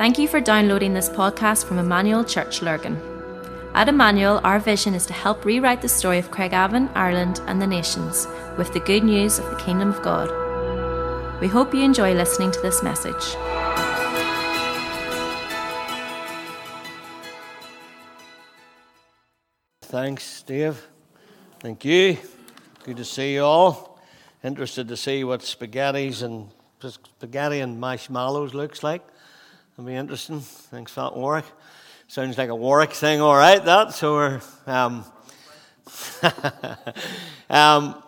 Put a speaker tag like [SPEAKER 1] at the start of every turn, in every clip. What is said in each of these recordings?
[SPEAKER 1] Thank you for downloading this podcast from Emmanuel Church Lurgan. At Emmanuel, our vision is to help rewrite the story of Craigavon, Ireland, and the nations with the good news of the Kingdom of God. We hope you enjoy listening to this message.
[SPEAKER 2] Thanks, Dave. Thank you. Good to see you all. Interested to see what spaghettis and spaghetti and marshmallows looks like. That'll be interesting. Thanks for that, Warwick. Sounds like a Warwick thing, all right, that. So we're, um, um,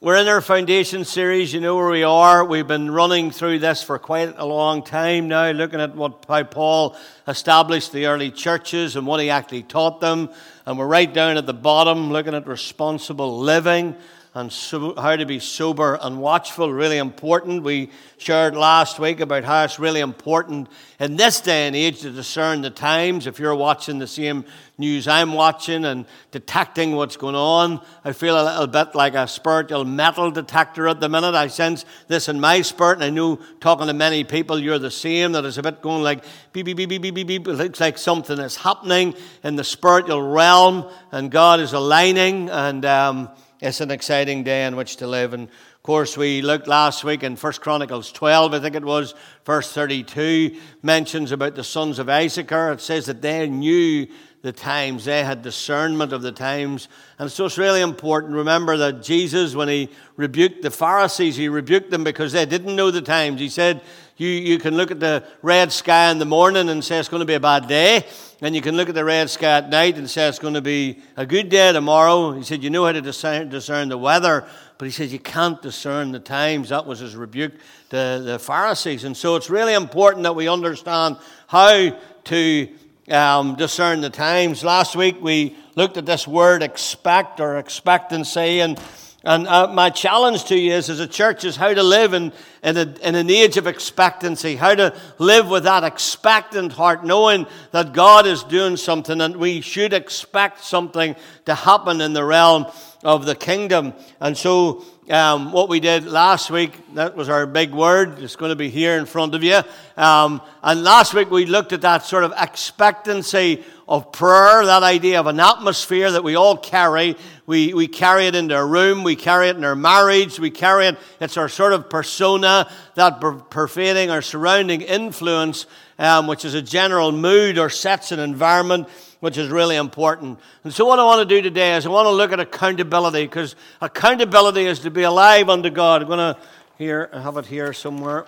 [SPEAKER 2] we're in our foundation series. You know where we are. We've been running through this for quite a long time now, looking at what, how Paul established the early churches and what he actually taught them. And we're right down at the bottom, looking at responsible living and so, how to be sober and watchful, really important. We shared last week about how it's really important in this day and age to discern the times. If you're watching the same news I'm watching and detecting what's going on, I feel a little bit like a spiritual metal detector at the minute. I sense this in my spirit, and I know talking to many people, you're the same, that it's a bit going like beep, beep, beep, beep, beep, beep. It looks like something is happening in the spiritual realm, and God is aligning, and um, it's an exciting day in which to live. And of course, we looked last week in 1 Chronicles 12, I think it was, verse 32, mentions about the sons of Issachar. It says that they knew the times, they had discernment of the times. And so it's really important. Remember that Jesus, when he rebuked the Pharisees, he rebuked them because they didn't know the times. He said, you, you can look at the red sky in the morning and say it's going to be a bad day. And you can look at the red sky at night and say it's going to be a good day tomorrow. He said, You know how to discern, discern the weather, but he says you can't discern the times. That was his rebuke to the Pharisees. And so it's really important that we understand how to um, discern the times. Last week we looked at this word expect or expectancy. And and uh, my challenge to you is, as a church, is how to live in, in, a, in, an age of expectancy, how to live with that expectant heart, knowing that God is doing something and we should expect something to happen in the realm of the kingdom. And so, um, what we did last week, that was our big word. It's going to be here in front of you. Um, and last week we looked at that sort of expectancy of prayer, that idea of an atmosphere that we all carry. We, we carry it into our room, we carry it in our marriage, we carry it, it's our sort of persona, that pervading our surrounding influence, um, which is a general mood or sets an environment, which is really important. And so, what I want to do today is I want to look at accountability, because accountability is to be alive unto God. I'm going to here, I have it here somewhere.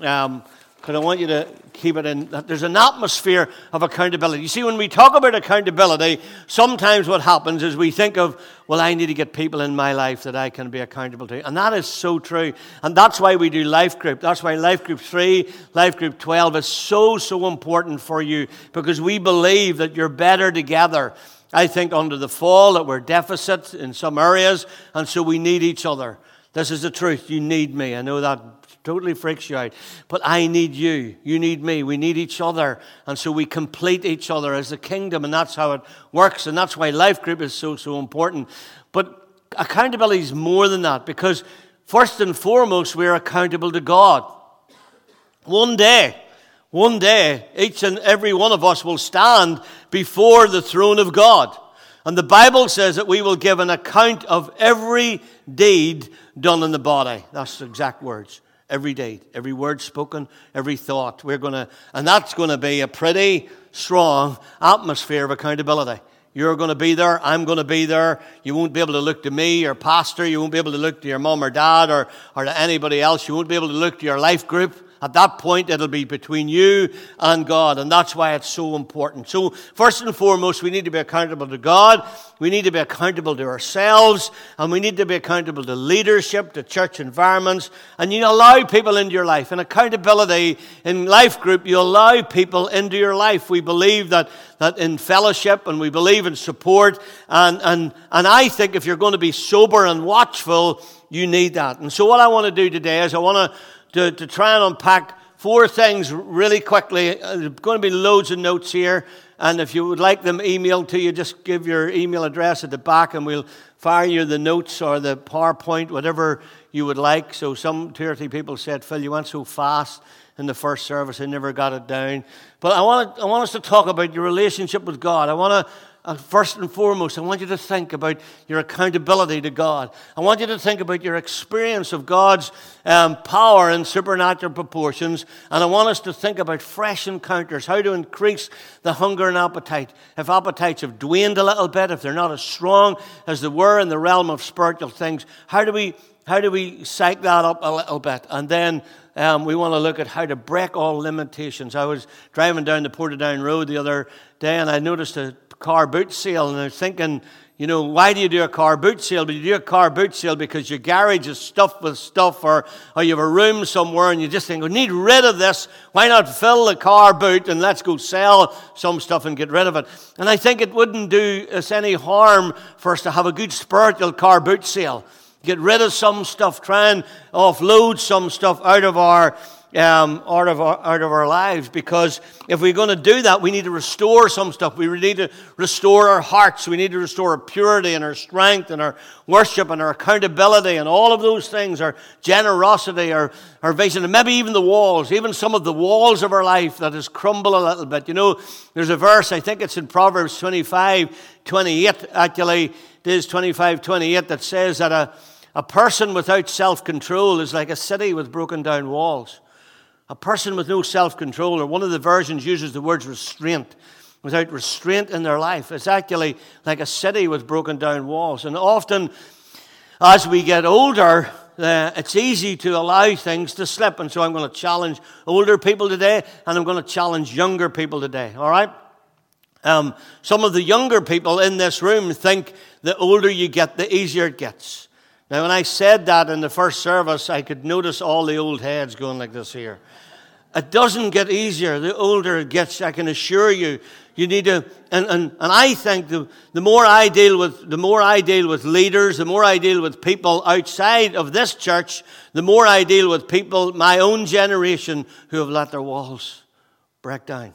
[SPEAKER 2] Um, because I want you to keep it in. There's an atmosphere of accountability. You see, when we talk about accountability, sometimes what happens is we think of, well, I need to get people in my life that I can be accountable to. And that is so true. And that's why we do Life Group. That's why Life Group 3, Life Group 12 is so, so important for you because we believe that you're better together. I think under the fall that we're deficit in some areas, and so we need each other. This is the truth. You need me. I know that totally freaks you out. But I need you. You need me. We need each other. And so we complete each other as a kingdom. And that's how it works. And that's why life group is so, so important. But accountability is more than that because, first and foremost, we're accountable to God. One day, one day, each and every one of us will stand before the throne of God. And the Bible says that we will give an account of every deed done in the body. That's the exact words every day, every word spoken, every thought. We're going to, and that's going to be a pretty strong atmosphere of accountability. You're going to be there. I'm going to be there. You won't be able to look to me, your pastor. You won't be able to look to your mom or dad or, or to anybody else. You won't be able to look to your life group. At that point, it'll be between you and God, and that's why it's so important. So, first and foremost, we need to be accountable to God, we need to be accountable to ourselves, and we need to be accountable to leadership, to church environments, and you allow people into your life. And accountability in life group, you allow people into your life. We believe that, that in fellowship, and we believe in support, and, and, and I think if you're going to be sober and watchful, you need that. And so, what I want to do today is I want to to, to try and unpack four things really quickly. Uh, there's going to be loads of notes here. And if you would like them emailed to you, just give your email address at the back and we'll fire you the notes or the PowerPoint, whatever you would like. So some two or three people said, Phil, you went so fast in the first service, I never got it down. But I want, I want us to talk about your relationship with God. I want to first and foremost, I want you to think about your accountability to God. I want you to think about your experience of God's um, power in supernatural proportions. And I want us to think about fresh encounters, how to increase the hunger and appetite. If appetites have waned a little bit, if they're not as strong as they were in the realm of spiritual things, how do we, how do we psych that up a little bit? And then um, we want to look at how to break all limitations. I was driving down the Portadown Road the other day and I noticed a car boot sale, and was thinking, you know, why do you do a car boot sale? But you do a car boot sale because your garage is stuffed with stuff, or, or you have a room somewhere and you just think, we need rid of this. Why not fill the car boot and let's go sell some stuff and get rid of it? And I think it wouldn't do us any harm for us to have a good spiritual car boot sale. Get rid of some stuff, try and offload some stuff out of our um, out, of our, out of our lives because if we're going to do that, we need to restore some stuff. We need to restore our hearts. We need to restore our purity and our strength and our worship and our accountability and all of those things, our generosity, our, our vision, and maybe even the walls, even some of the walls of our life that has crumbled a little bit. You know, there's a verse, I think it's in Proverbs 25, 28, actually, it is 25, 28, that says that a, a person without self control is like a city with broken down walls. A person with no self control, or one of the versions uses the words restraint, without restraint in their life. It's actually like a city with broken down walls. And often, as we get older, uh, it's easy to allow things to slip. And so I'm going to challenge older people today, and I'm going to challenge younger people today, all right? Um, some of the younger people in this room think the older you get, the easier it gets. Now, when I said that in the first service, I could notice all the old heads going like this here. It doesn't get easier the older it gets, I can assure you. You need to, and, and, and I think the, the more I deal with, the more I deal with leaders, the more I deal with people outside of this church, the more I deal with people, my own generation, who have let their walls break down.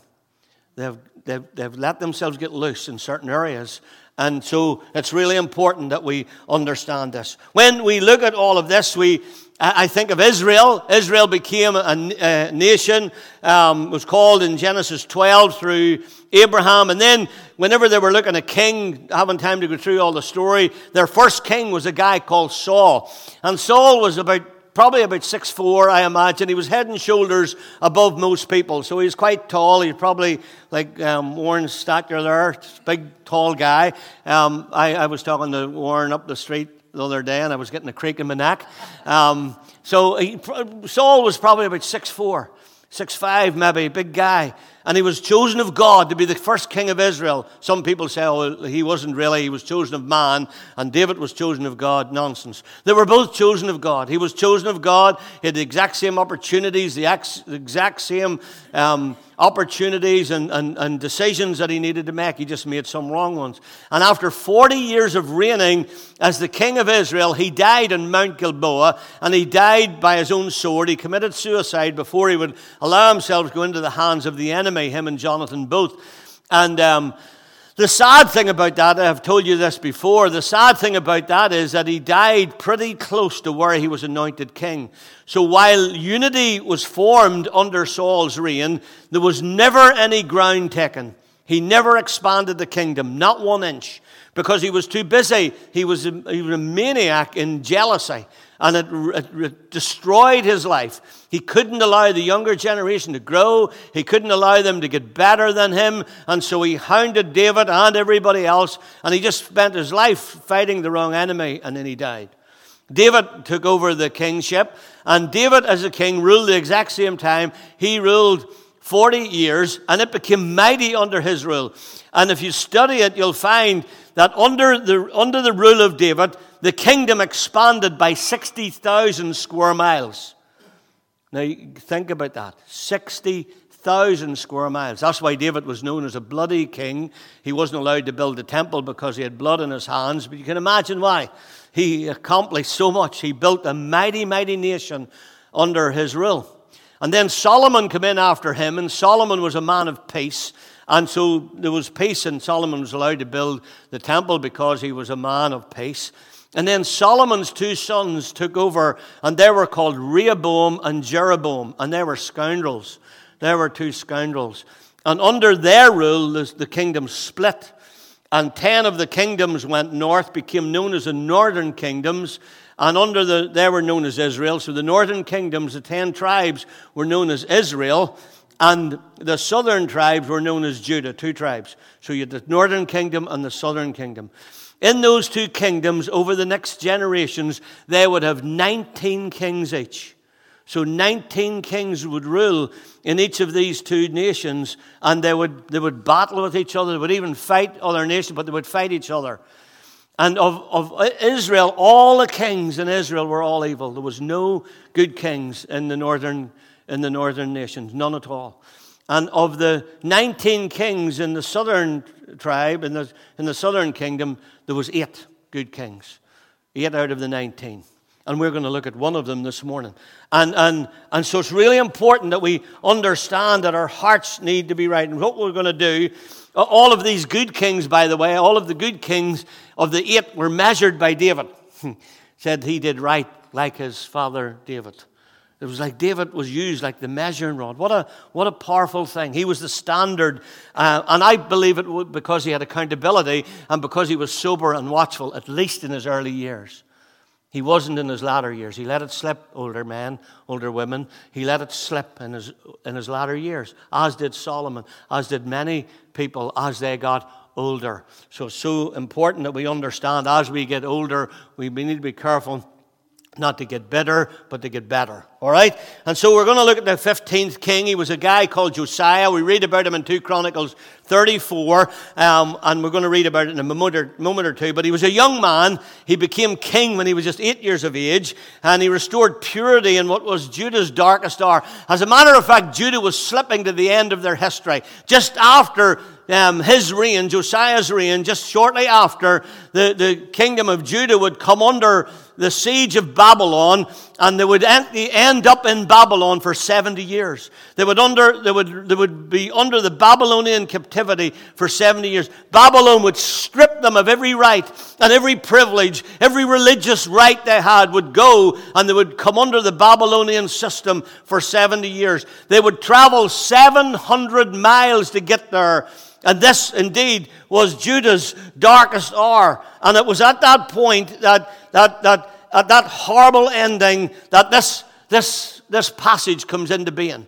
[SPEAKER 2] They've, they've, they've let themselves get loose in certain areas. And so it's really important that we understand this. When we look at all of this, we, I think of Israel. Israel became a, nation, um, was called in Genesis 12 through Abraham. And then, whenever they were looking at king, having time to go through all the story, their first king was a guy called Saul. And Saul was about probably about six four, I imagine. He was head and shoulders above most people, so he was quite tall. He's probably like um, Warren's stature there, big, tall guy. Um, I, I was talking to Warren up the street the other day, and I was getting a creak in my neck. Um, so he, Saul was probably about six four, six five, maybe, big guy. And he was chosen of God to be the first king of Israel. Some people say, oh, he wasn't really, he was chosen of man, and David was chosen of God. Nonsense. They were both chosen of God. He was chosen of God, he had the exact same opportunities, the exact same um, opportunities and, and, and decisions that he needed to make. He just made some wrong ones. And after 40 years of reigning as the king of Israel, he died in Mount Gilboa and he died by his own sword. He committed suicide before he would allow himself to go into the hands of the enemy, him and Jonathan both. And um, the sad thing about that, I've told you this before, the sad thing about that is that he died pretty close to where he was anointed king. So while unity was formed under Saul's reign, there was never any ground taken. He never expanded the kingdom, not one inch, because he was too busy. He was a, he was a maniac in jealousy and it, it, it, destroyed his life. He couldn't allow the younger generation to grow, he couldn't allow them to get better than him, and so he hounded David and everybody else, and he just spent his life fighting the wrong enemy, and then he died. David took over the kingship, and David, as a king, ruled the exact same time. He ruled 40 years, and it became mighty under his rule. And if you study it, you'll find that under the, under the rule of David, the kingdom expanded by 60,000 square miles. Now, think about that 60,000 square miles. That's why David was known as a bloody king. He wasn't allowed to build the temple because he had blood in his hands, but you can imagine why. He accomplished so much. He built a mighty, mighty nation under his rule. And then Solomon came in after him, and Solomon was a man of peace. And so there was peace, and Solomon was allowed to build the temple because he was a man of peace. And then Solomon's two sons took over, and they were called Rehoboam and Jeroboam, and they were scoundrels. They were two scoundrels. And under their rule, the kingdom split. And ten of the kingdoms went north, became known as the northern kingdoms. And under the, they were known as Israel. So the northern kingdoms, the ten tribes, were known as Israel. And the southern tribes were known as Judah, two tribes. So you had the northern kingdom and the southern kingdom. In those two kingdoms, over the next generations, they would have 19 kings each. So 19 kings would rule in each of these two nations, and they would, they would battle with each other. They would even fight other nations, but they would fight each other. And of, of Israel, all the kings in Israel were all evil. There was no good kings in the northern, in the northern nations, none at all. And of the 19 kings in the southern tribe, in the, in the southern kingdom, there was eight good kings. Eight out of the 19. And we're going to look at one of them this morning. And, and, and so it's really important that we understand that our hearts need to be right. And what we're going to do, all of these good kings, by the way, all of the good kings of the eight were measured by David. Said he did right like his father David. It was like David was used like the measuring rod. What a, what a powerful thing. He was the standard. Uh, and I believe it because he had accountability and because he was sober and watchful, at least in his early years. He wasn't in his latter years. He let it slip, older men, older women. He let it slip in his, in his latter years, as did Solomon, as did many people as they got older. So so important that we understand as we get older, we need to be careful not to get bitter, but to get better. All right? And so we're going to look at the 15th king. He was a guy called Josiah. We read about him in 2 Chronicles 34, um, and we're going to read about it in a moment or, moment or two. But he was a young man. He became king when he was just eight years of age, and he restored purity in what was Judah's darkest hour. As a matter of fact, Judah was slipping to the end of their history. Just after um, his reign, Josiah's reign, just shortly after, the, the kingdom of Judah would come under the siege of Babylon, and they would end up in Babylon for 70 years. They would, under, they, would, they would be under the Babylonian captivity for 70 years. Babylon would strip them of every right and every privilege, every religious right they had would go, and they would come under the Babylonian system for 70 years. They would travel 700 miles to get there. And this indeed was Judah's darkest hour. And it was at that point that, that, that at that horrible ending that this, this, this passage comes into being.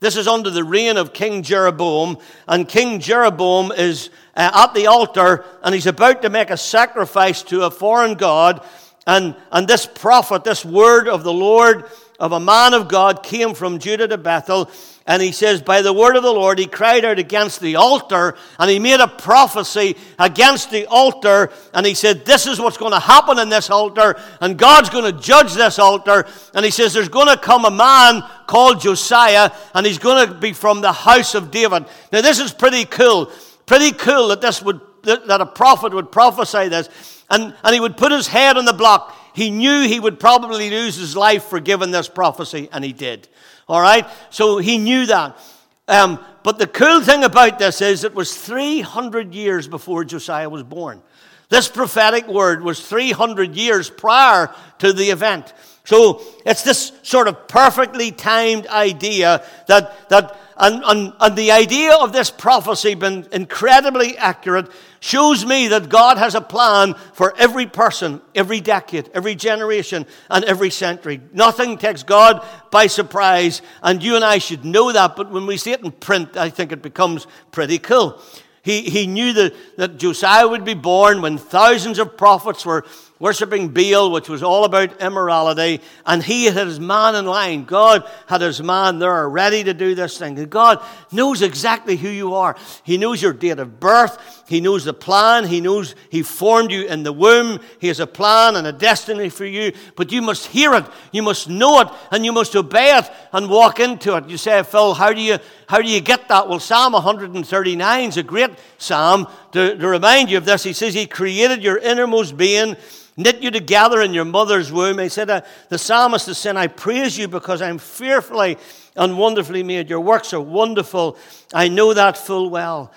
[SPEAKER 2] This is under the reign of King Jeroboam, and King Jeroboam is uh, at the altar and he's about to make a sacrifice to a foreign god. And, and this prophet, this word of the Lord, of a man of God, came from Judah to Bethel and he says, By the word of the Lord, he cried out against the altar and he made a prophecy against the altar. And he said, This is what's going to happen in this altar. And God's going to judge this altar. And he says, There's going to come a man called Josiah and he's going to be from the house of David. Now, this is pretty cool. Pretty cool that this would, that a prophet would prophesy this. And, and he would put his head on the block. He knew he would probably lose his life for giving this prophecy, and he did. All right? So he knew that. Um, but the cool thing about this is it was 300 years before Josiah was born. This prophetic word was 300 years prior to the event. So it's this sort of perfectly timed idea that, that and, and, and the idea of this prophecy being incredibly accurate shows me that God has a plan for every person, every decade, every generation, and every century. Nothing takes God by surprise, and you and I should know that, but when we see it in print, I think it becomes pretty cool. He, he knew that, that Josiah would be born when thousands of prophets were worshipping Baal, which was all about immorality, and he had his man in line. God had his man there ready to do this thing. And God knows exactly who you are. He knows your date of birth. He knows the plan. He knows He formed you in the womb. He has a plan and a destiny for you. But you must hear it. You must know it, and you must obey it and walk into it. You say, Phil, how do you how do you get that? Well, Psalm 139 is a great psalm to, to remind you of this. He says, He created your innermost being knit you together in your mother's womb. He said, uh, The psalmist is saying, I praise you because I'm fearfully and wonderfully made. Your works are wonderful. I know that full well.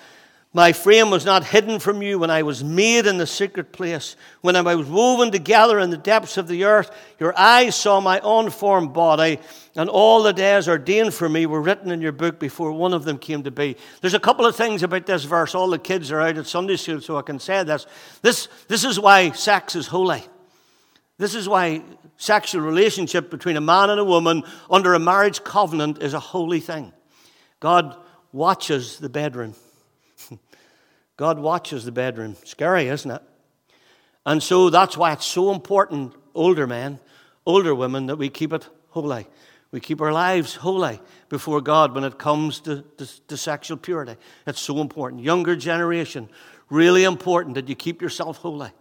[SPEAKER 2] My frame was not hidden from you when I was made in the secret place. When I was woven together in the depths of the earth, your eyes saw my unformed body, and all the days ordained for me were written in your book before one of them came to be. There's a couple of things about this verse. All the kids are out at Sunday school, so I can say this. This, this is why sex is holy. This is why sexual relationship between a man and a woman under a marriage covenant is a holy thing. God watches the bedroom. God watches the bedroom. Scary, isn't it? And so that's why it's so important, older men, older women, that we keep it holy. We keep our lives holy before God when it comes to, to, to sexual purity. It's so important. Younger generation, really important that you keep yourself holy.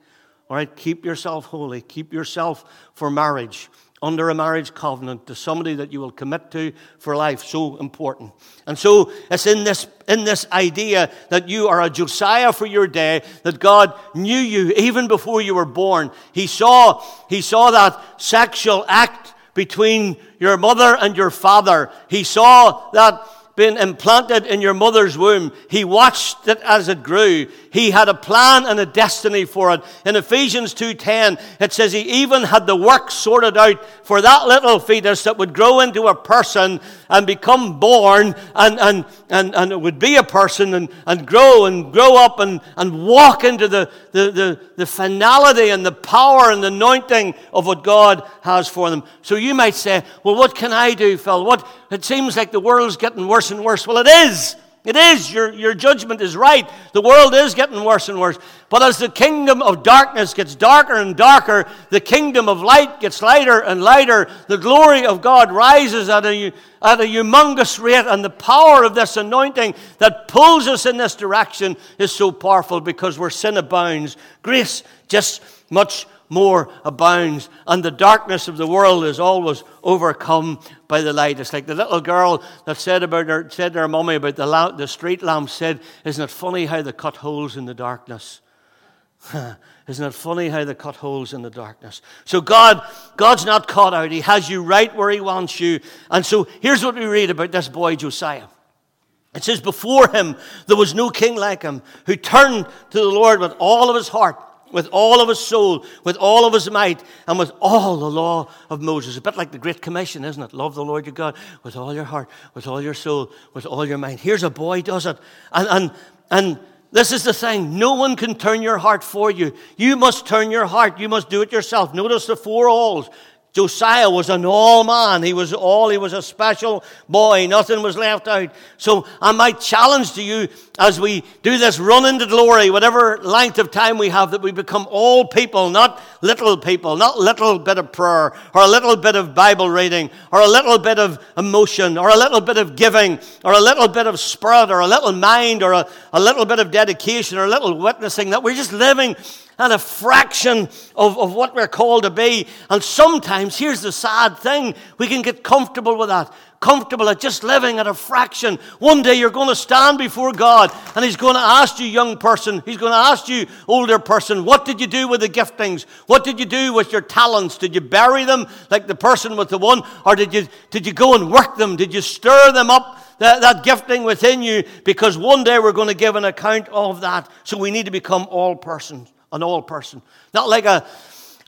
[SPEAKER 2] All right, keep yourself holy. Keep yourself for marriage under a marriage covenant to somebody that you will commit to for life. So important. And so it's in this, in this idea that you are a Josiah for your day, that God knew you even before you were born. He saw, he saw that sexual act between your mother and your father. He saw that been implanted in your mother's womb. He watched it as it grew. He had a plan and a destiny for it. In Ephesians 2:10, it says he even had the work sorted out for that little fetus that would grow into a person and become born and, and, and, and it would be a person and, and grow and grow up and, and walk into the, the, the, the finality and the power and the anointing of what God has for them. So you might say, well, what can I do, Phil? What, it seems like the world's getting worse and worse. Well, it is. It is. Your, your judgment is right. The world is getting worse and worse. But as the kingdom of darkness gets darker and darker, the kingdom of light gets lighter and lighter. The glory of God rises at a, at a humongous rate. And the power of this anointing that pulls us in this direction is so powerful because where sin abounds, grace just much more abounds, and the darkness of the world is always overcome by the light. It's like the little girl that said about her, said to her mummy about the, lamp, the street lamp, said, Isn't it funny how they cut holes in the darkness? Isn't it funny how they cut holes in the darkness? So God, God's not caught out. He has you right where He wants you. And so here's what we read about this boy Josiah. It says, Before him there was no king like him who turned to the Lord with all of his heart with all of his soul, with all of his might, and with all the law of Moses. A bit like the Great Commission, isn't it? Love the Lord your God with all your heart, with all your soul, with all your mind. Here's a boy does it. And, and, and this is the thing no one can turn your heart for you. You must turn your heart. You must do it yourself. Notice the four alls Josiah was an all man. He was all, he was a special boy. Nothing was left out. So I might challenge to you as we do this run into glory, whatever length of time we have, that we become all people, not little people, not little bit of prayer, or a little bit of Bible reading, or a little bit of emotion, or a little bit of giving, or a little bit of spirit, or a little mind, or a, a little bit of dedication, or a little witnessing, that we're just living and a fraction of, of what we're called to be. And sometimes, here's the sad thing, we can get comfortable with that. Comfortable at just living at a fraction. One day you're going to stand before God and He's going to ask you, young person, He's going to ask you, older person, what did you do with the giftings? What did you do with your talents? Did you bury them like the person with the one? Or did you, did you go and work them? Did you stir them up? That, that gifting within you because one day we're going to give an account of that. So we need to become all persons an old person. Not like a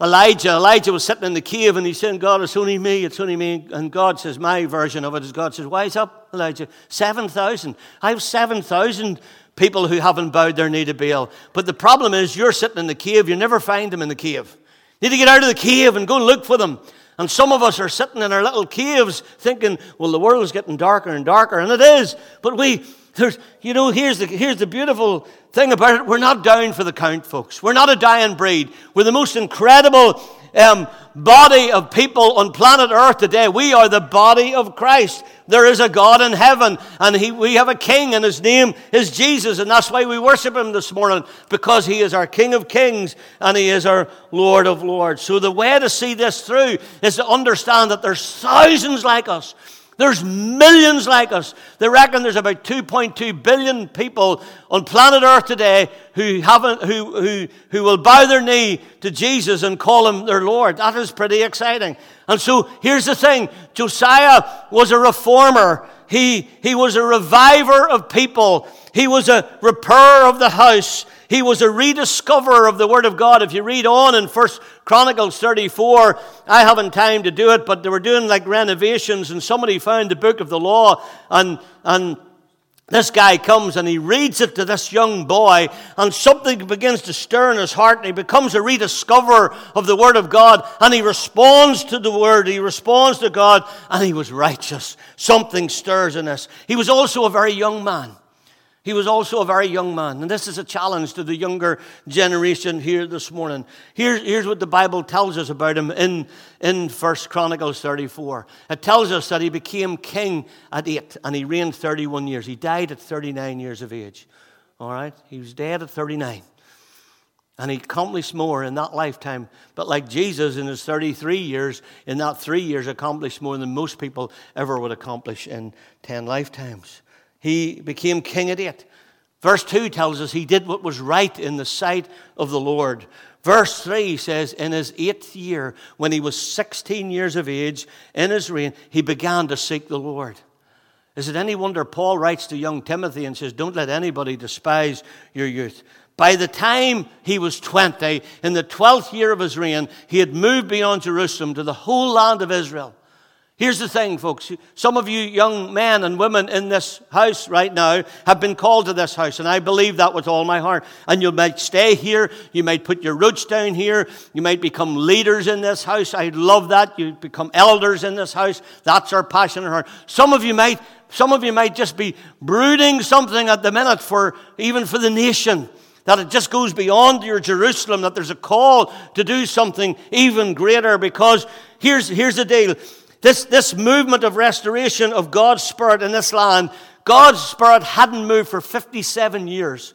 [SPEAKER 2] Elijah. Elijah was sitting in the cave and he's saying, God, it's only me, it's only me. And God says, my version of it is God says, Wise up, Elijah. 7,000. I have 7,000 people who haven't bowed their knee to Baal. But the problem is, you're sitting in the cave, you never find them in the cave. You need to get out of the cave and go look for them. And some of us are sitting in our little caves thinking, well, the world is getting darker and darker, and it is. But we, there's, you know, here's the, here's the beautiful thing about it. We're not down for the count, folks. We're not a dying breed. We're the most incredible um, body of people on planet Earth today. We are the body of Christ. There is a God in heaven, and he, we have a king, and his name is Jesus, and that's why we worship him this morning, because he is our King of kings and he is our Lord of lords. So the way to see this through is to understand that there's thousands like us there's millions like us. They reckon there's about 2.2 billion people on planet Earth today who, haven't, who, who, who will bow their knee to Jesus and call him their Lord. That is pretty exciting. And so here's the thing Josiah was a reformer. He, he was a reviver of people. He was a repairer of the house. He was a rediscoverer of the Word of God. If you read on in First Chronicles 34, I haven't time to do it, but they were doing like renovations, and somebody found the book of the law, and, and this guy comes and he reads it to this young boy, and something begins to stir in his heart, and he becomes a rediscoverer of the Word of God, and he responds to the Word, he responds to God, and he was righteous. Something stirs in us. He was also a very young man. He was also a very young man. And this is a challenge to the younger generation here this morning. Here's, here's what the Bible tells us about him in, in 1 Chronicles 34. It tells us that he became king at 8 and he reigned 31 years. He died at 39 years of age. All right? He was dead at 39. And he accomplished more in that lifetime. But like Jesus in his 33 years, in that three years, accomplished more than most people ever would accomplish in 10 lifetimes. He became king at eight. Verse 2 tells us he did what was right in the sight of the Lord. Verse 3 says, In his eighth year, when he was 16 years of age, in his reign, he began to seek the Lord. Is it any wonder Paul writes to young Timothy and says, Don't let anybody despise your youth. By the time he was 20, in the 12th year of his reign, he had moved beyond Jerusalem to the whole land of Israel. Here's the thing, folks. Some of you young men and women in this house right now have been called to this house, and I believe that with all my heart. And you might stay here, you might put your roots down here, you might become leaders in this house. I love that. You become elders in this house. That's our passion and heart. Some of you might, some of you might just be brooding something at the minute for even for the nation that it just goes beyond your Jerusalem, that there's a call to do something even greater. Because here's, here's the deal this, this movement of restoration of God's Spirit in this land, God's Spirit hadn't moved for 57 years.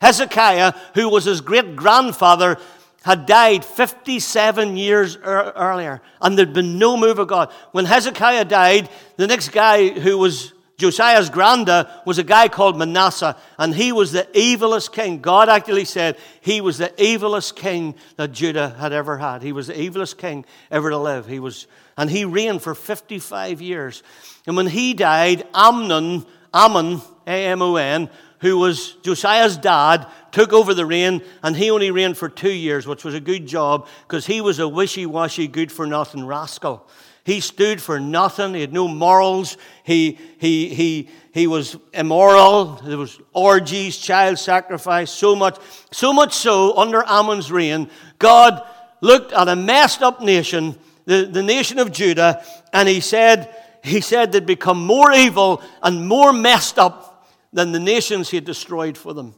[SPEAKER 2] Hezekiah, who was his great grandfather, had died 57 years er- earlier, and there'd been no move of God. When Hezekiah died, the next guy who was Josiah's granda was a guy called Manasseh, and he was the evilest king. God actually said he was the evilest king that Judah had ever had. He was the evilest king ever to live. He was and he reigned for 55 years. And when he died, Amnon, Ammon, A-M-O-N, who was Josiah's dad, took over the reign, and he only reigned for two years, which was a good job because he was a wishy-washy, good-for-nothing rascal. He stood for nothing. He had no morals. He, he, he, he was immoral. There was orgies, child sacrifice, so much. So much so, under Amon's reign, God looked at a messed up nation the, the nation of Judah, and he said, he said they'd become more evil and more messed up than the nations he had destroyed for them.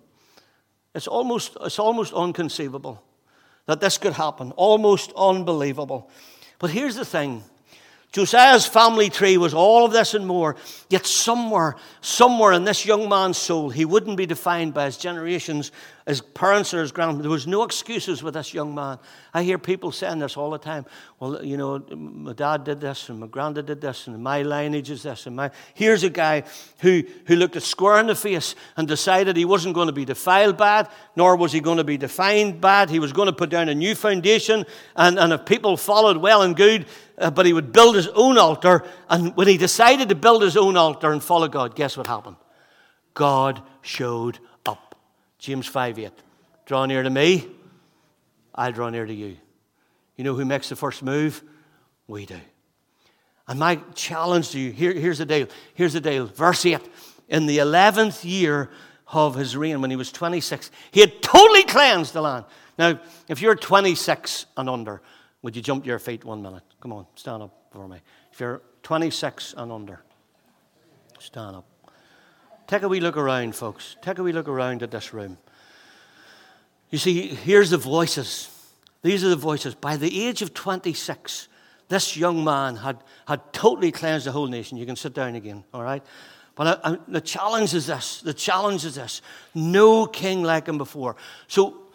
[SPEAKER 2] It's almost, it's almost unconceivable that this could happen, almost unbelievable. But here's the thing Josiah's family tree was all of this and more, yet somewhere, somewhere in this young man's soul, he wouldn't be defined by his generations, his parents or his grandparents. There was no excuses with this young man. I hear people saying this all the time. Well, you know, my dad did this, and my granddad did this, and my lineage is this, and my. Here's a guy who, who looked a square in the face and decided he wasn't going to be defiled bad, nor was he going to be defined bad. He was going to put down a new foundation, and, and if people followed well and good, uh, but he would build his own altar. And when he decided to build his own altar and follow God, guess what happened? God showed. James 5 8. Draw near to me, I'll draw near to you. You know who makes the first move? We do. And my challenge to you here, here's the deal. Here's the deal. Verse 8. In the 11th year of his reign, when he was 26, he had totally cleansed the land. Now, if you're 26 and under, would you jump to your feet one minute? Come on, stand up for me. If you're 26 and under, stand up. Take a wee look around, folks. Take a wee look around at this room. You see, here's the voices. These are the voices. By the age of 26, this young man had, had totally cleansed the whole nation. You can sit down again, all right? But I, I, the challenge is this the challenge is this no king like him before. So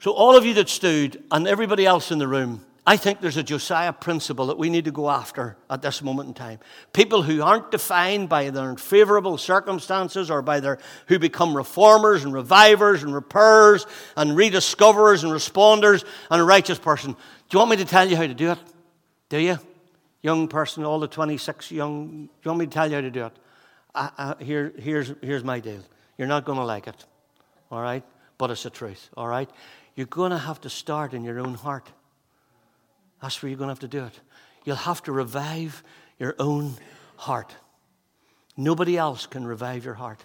[SPEAKER 2] so, all of you that stood and everybody else in the room, I think there's a Josiah principle that we need to go after at this moment in time. People who aren't defined by their unfavorable circumstances or by their who become reformers and revivers and repairers and rediscoverers and responders and a righteous person. Do you want me to tell you how to do it? Do you? young person, all the 26 young, do you want me to tell you how to do it? I, I, here, here's, here's my deal. You're not going to like it, all right? But it's the truth, all right? You're going to have to start in your own heart. That's where you're going to have to do it. You'll have to revive your own heart. Nobody else can revive your heart.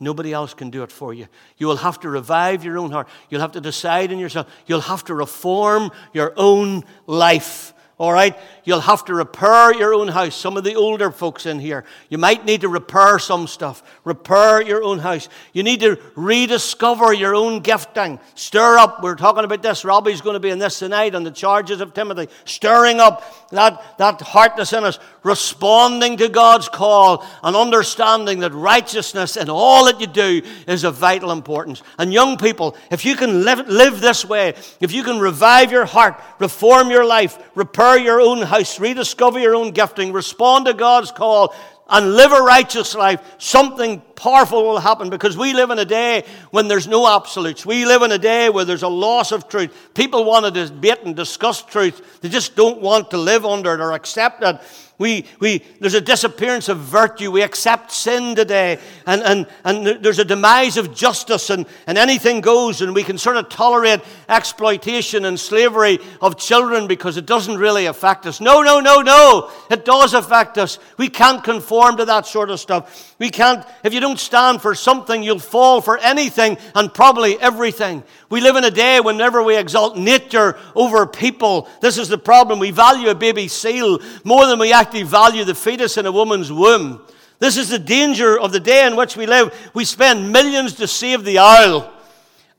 [SPEAKER 2] Nobody else can do it for you. You will have to revive your own heart. You'll have to decide in yourself. You'll have to reform your own life. All right? You'll have to repair your own house. Some of the older folks in here, you might need to repair some stuff. Repair your own house. You need to rediscover your own gifting. Stir up. We're talking about this. Robbie's going to be in this tonight on the charges of Timothy. Stirring up that, that heart that's in us. Responding to God's call and understanding that righteousness in all that you do is of vital importance. And young people, if you can live, live this way, if you can revive your heart, reform your life, repair your own house, rediscover your own gifting, respond to God's call, and live a righteous life, something powerful will happen because we live in a day when there's no absolutes. We live in a day where there's a loss of truth. People want to debate and discuss truth, they just don't want to live under it or accept it. We, we, there's a disappearance of virtue. We accept sin today. And, and, and there's a demise of justice, and, and anything goes. And we can sort of tolerate exploitation and slavery of children because it doesn't really affect us. No, no, no, no. It does affect us. We can't conform to that sort of stuff. We can't, if you don't stand for something, you'll fall for anything and probably everything. We live in a day whenever we exalt nature over people. This is the problem. We value a baby seal more than we actually value the fetus in a woman's womb. This is the danger of the day in which we live. We spend millions to save the owl,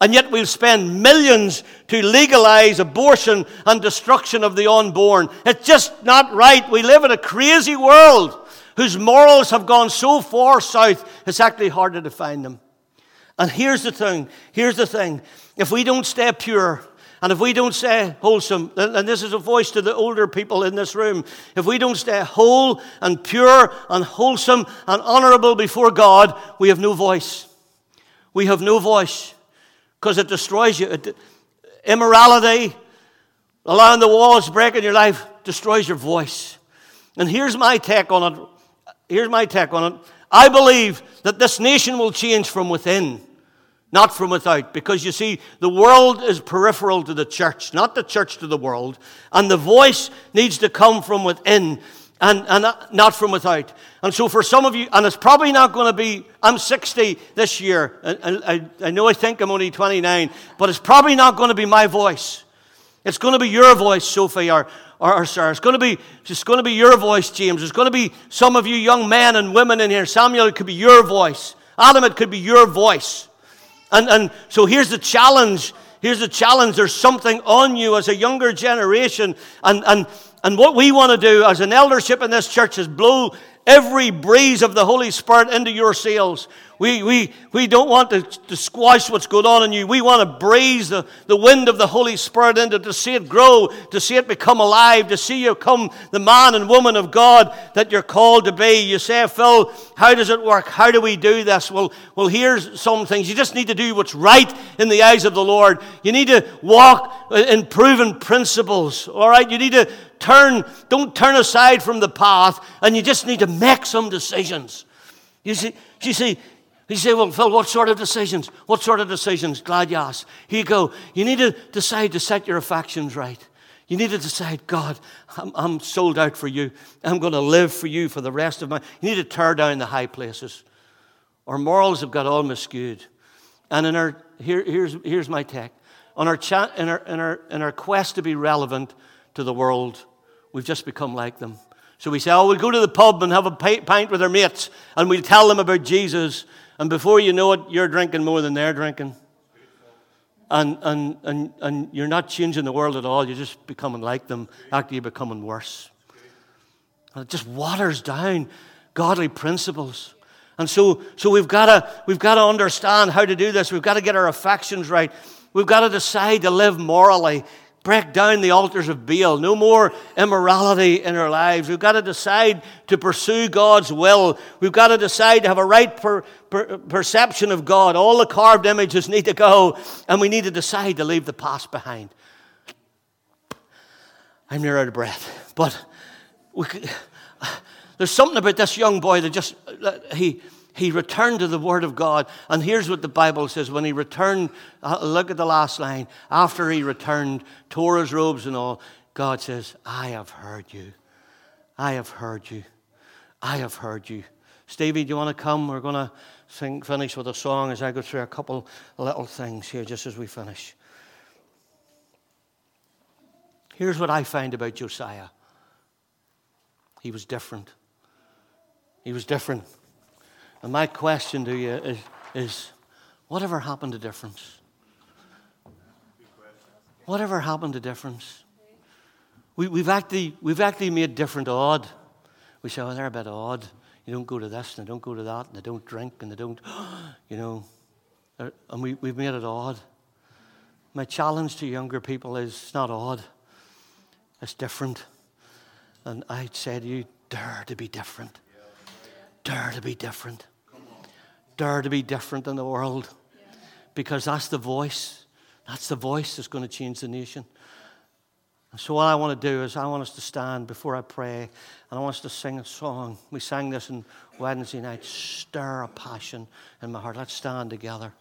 [SPEAKER 2] and yet we'll spend millions to legalize abortion and destruction of the unborn. It's just not right. We live in a crazy world whose morals have gone so far south, it's actually harder to find them. And here's the thing here's the thing. If we don't stay pure, and if we don't stay wholesome, and this is a voice to the older people in this room, if we don't stay whole and pure and wholesome and honorable before God, we have no voice. We have no voice because it destroys you. It, immorality, allowing the walls break in your life, destroys your voice. And here's my take on it. Here's my take on it. I believe that this nation will change from within not from without. Because you see, the world is peripheral to the church, not the church to the world. And the voice needs to come from within and, and not from without. And so for some of you, and it's probably not going to be, I'm 60 this year. And I, I know I think I'm only 29, but it's probably not going to be my voice. It's going to be your voice, Sophie, or, or, or Sarah. It's going to be it's going to be your voice, James. It's going to be some of you young men and women in here. Samuel, it could be your voice. Adam, it could be your voice. And, and so here's the challenge. Here's the challenge. There's something on you as a younger generation. And, and, and what we want to do as an eldership in this church is blow every breeze of the Holy Spirit into your sails. We, we, we don't want to, to squash what's going on in you. We want to breeze the, the wind of the Holy Spirit into to see it grow, to see it become alive, to see you come the man and woman of God that you're called to be. You say, Phil, how does it work? How do we do this? Well, well, here's some things. You just need to do what's right in the eyes of the Lord. You need to walk in proven principles. All right? You need to turn, don't turn aside from the path, and you just need to make some decisions. You see, you see, you say, well, Phil, what sort of decisions? What sort of decisions? Glad you asked. Here you go. You need to decide to set your affections right. You need to decide, God, I'm, I'm sold out for you. I'm going to live for you for the rest of my. You need to tear down the high places. Our morals have got all miscued. And in our, here, here's, here's my take. On our, cha- in, our, in, our, in our quest to be relevant to the world, we've just become like them. So we say, oh, we'll go to the pub and have a pint with our mates, and we'll tell them about Jesus. And before you know it, you're drinking more than they're drinking. And, and, and, and you're not changing the world at all. You're just becoming like them. Actually, you're becoming worse. And it just waters down godly principles. And so, so we've got to we've got to understand how to do this. We've got to get our affections right. We've got to decide to live morally break down the altars of Baal. No more immorality in our lives. We've got to decide to pursue God's will. We've got to decide to have a right per, per, perception of God. All the carved images need to go, and we need to decide to leave the past behind. I'm near out of breath, but we, there's something about this young boy that just, he, he returned to the Word of God. And here's what the Bible says when he returned, uh, look at the last line. After he returned, tore his robes and all, God says, I have heard you. I have heard you. I have heard you. Stevie, do you want to come? We're going to sing, finish with a song as I go through a couple little things here just as we finish. Here's what I find about Josiah he was different. He was different. And my question to you is, is whatever happened to difference? Whatever happened to difference? We, have actually, we've actually made different odd. We say, oh, they're a bit odd. You don't go to this, and they don't go to that, and they don't drink, and they don't, you know. And we, we've made it odd. My challenge to younger people is it's not odd, it's different. And I'd say to you, dare to be different. Dare to be different. Dare to be different in the world. Because that's the voice. That's the voice that's going to change the nation. And so, what I want to do is, I want us to stand before I pray, and I want us to sing a song. We sang this on Wednesday night Stir a passion in my heart. Let's stand together.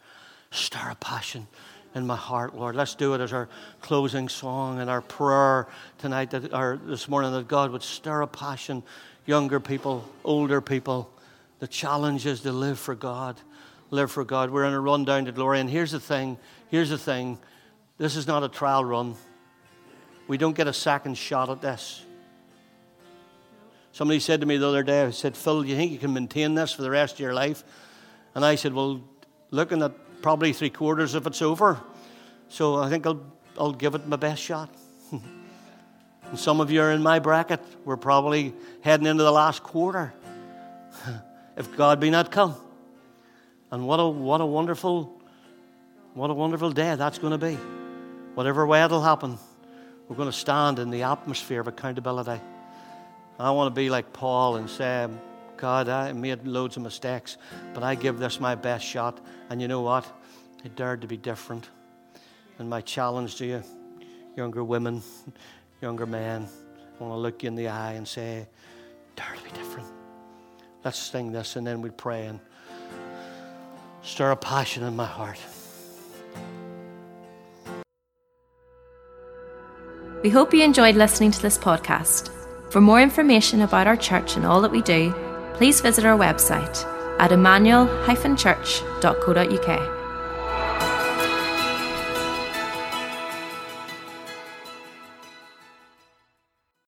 [SPEAKER 2] Stir a passion in my heart, Lord. Let's do it as our closing song and our prayer tonight, that, or this morning, that God would stir a passion, younger people, older people. The challenge is to live for God. Live for God. We're in a run down to glory. And here's the thing here's the thing this is not a trial run. We don't get a second shot at this. Somebody said to me the other day, I said, Phil, do you think you can maintain this for the rest of your life? And I said, Well, looking at probably three quarters if it's over. So I think I'll, I'll give it my best shot. and some of you are in my bracket. We're probably heading into the last quarter. if God be not come. And what a, what a wonderful, what a wonderful day that's going to be. Whatever way it'll happen. We're going to stand in the atmosphere of accountability. I want to be like Paul and say, God, I made loads of mistakes, but I give this my best shot. And you know what? I dared to be different. And my challenge to you, younger women, younger men, I want to look you in the eye and say, dare to be different. Let's sing this and then we pray and stir a passion in my heart.
[SPEAKER 1] We hope you enjoyed listening to this podcast. For more information about our church and all that we do, please visit our website at emmanuel-church.co.uk.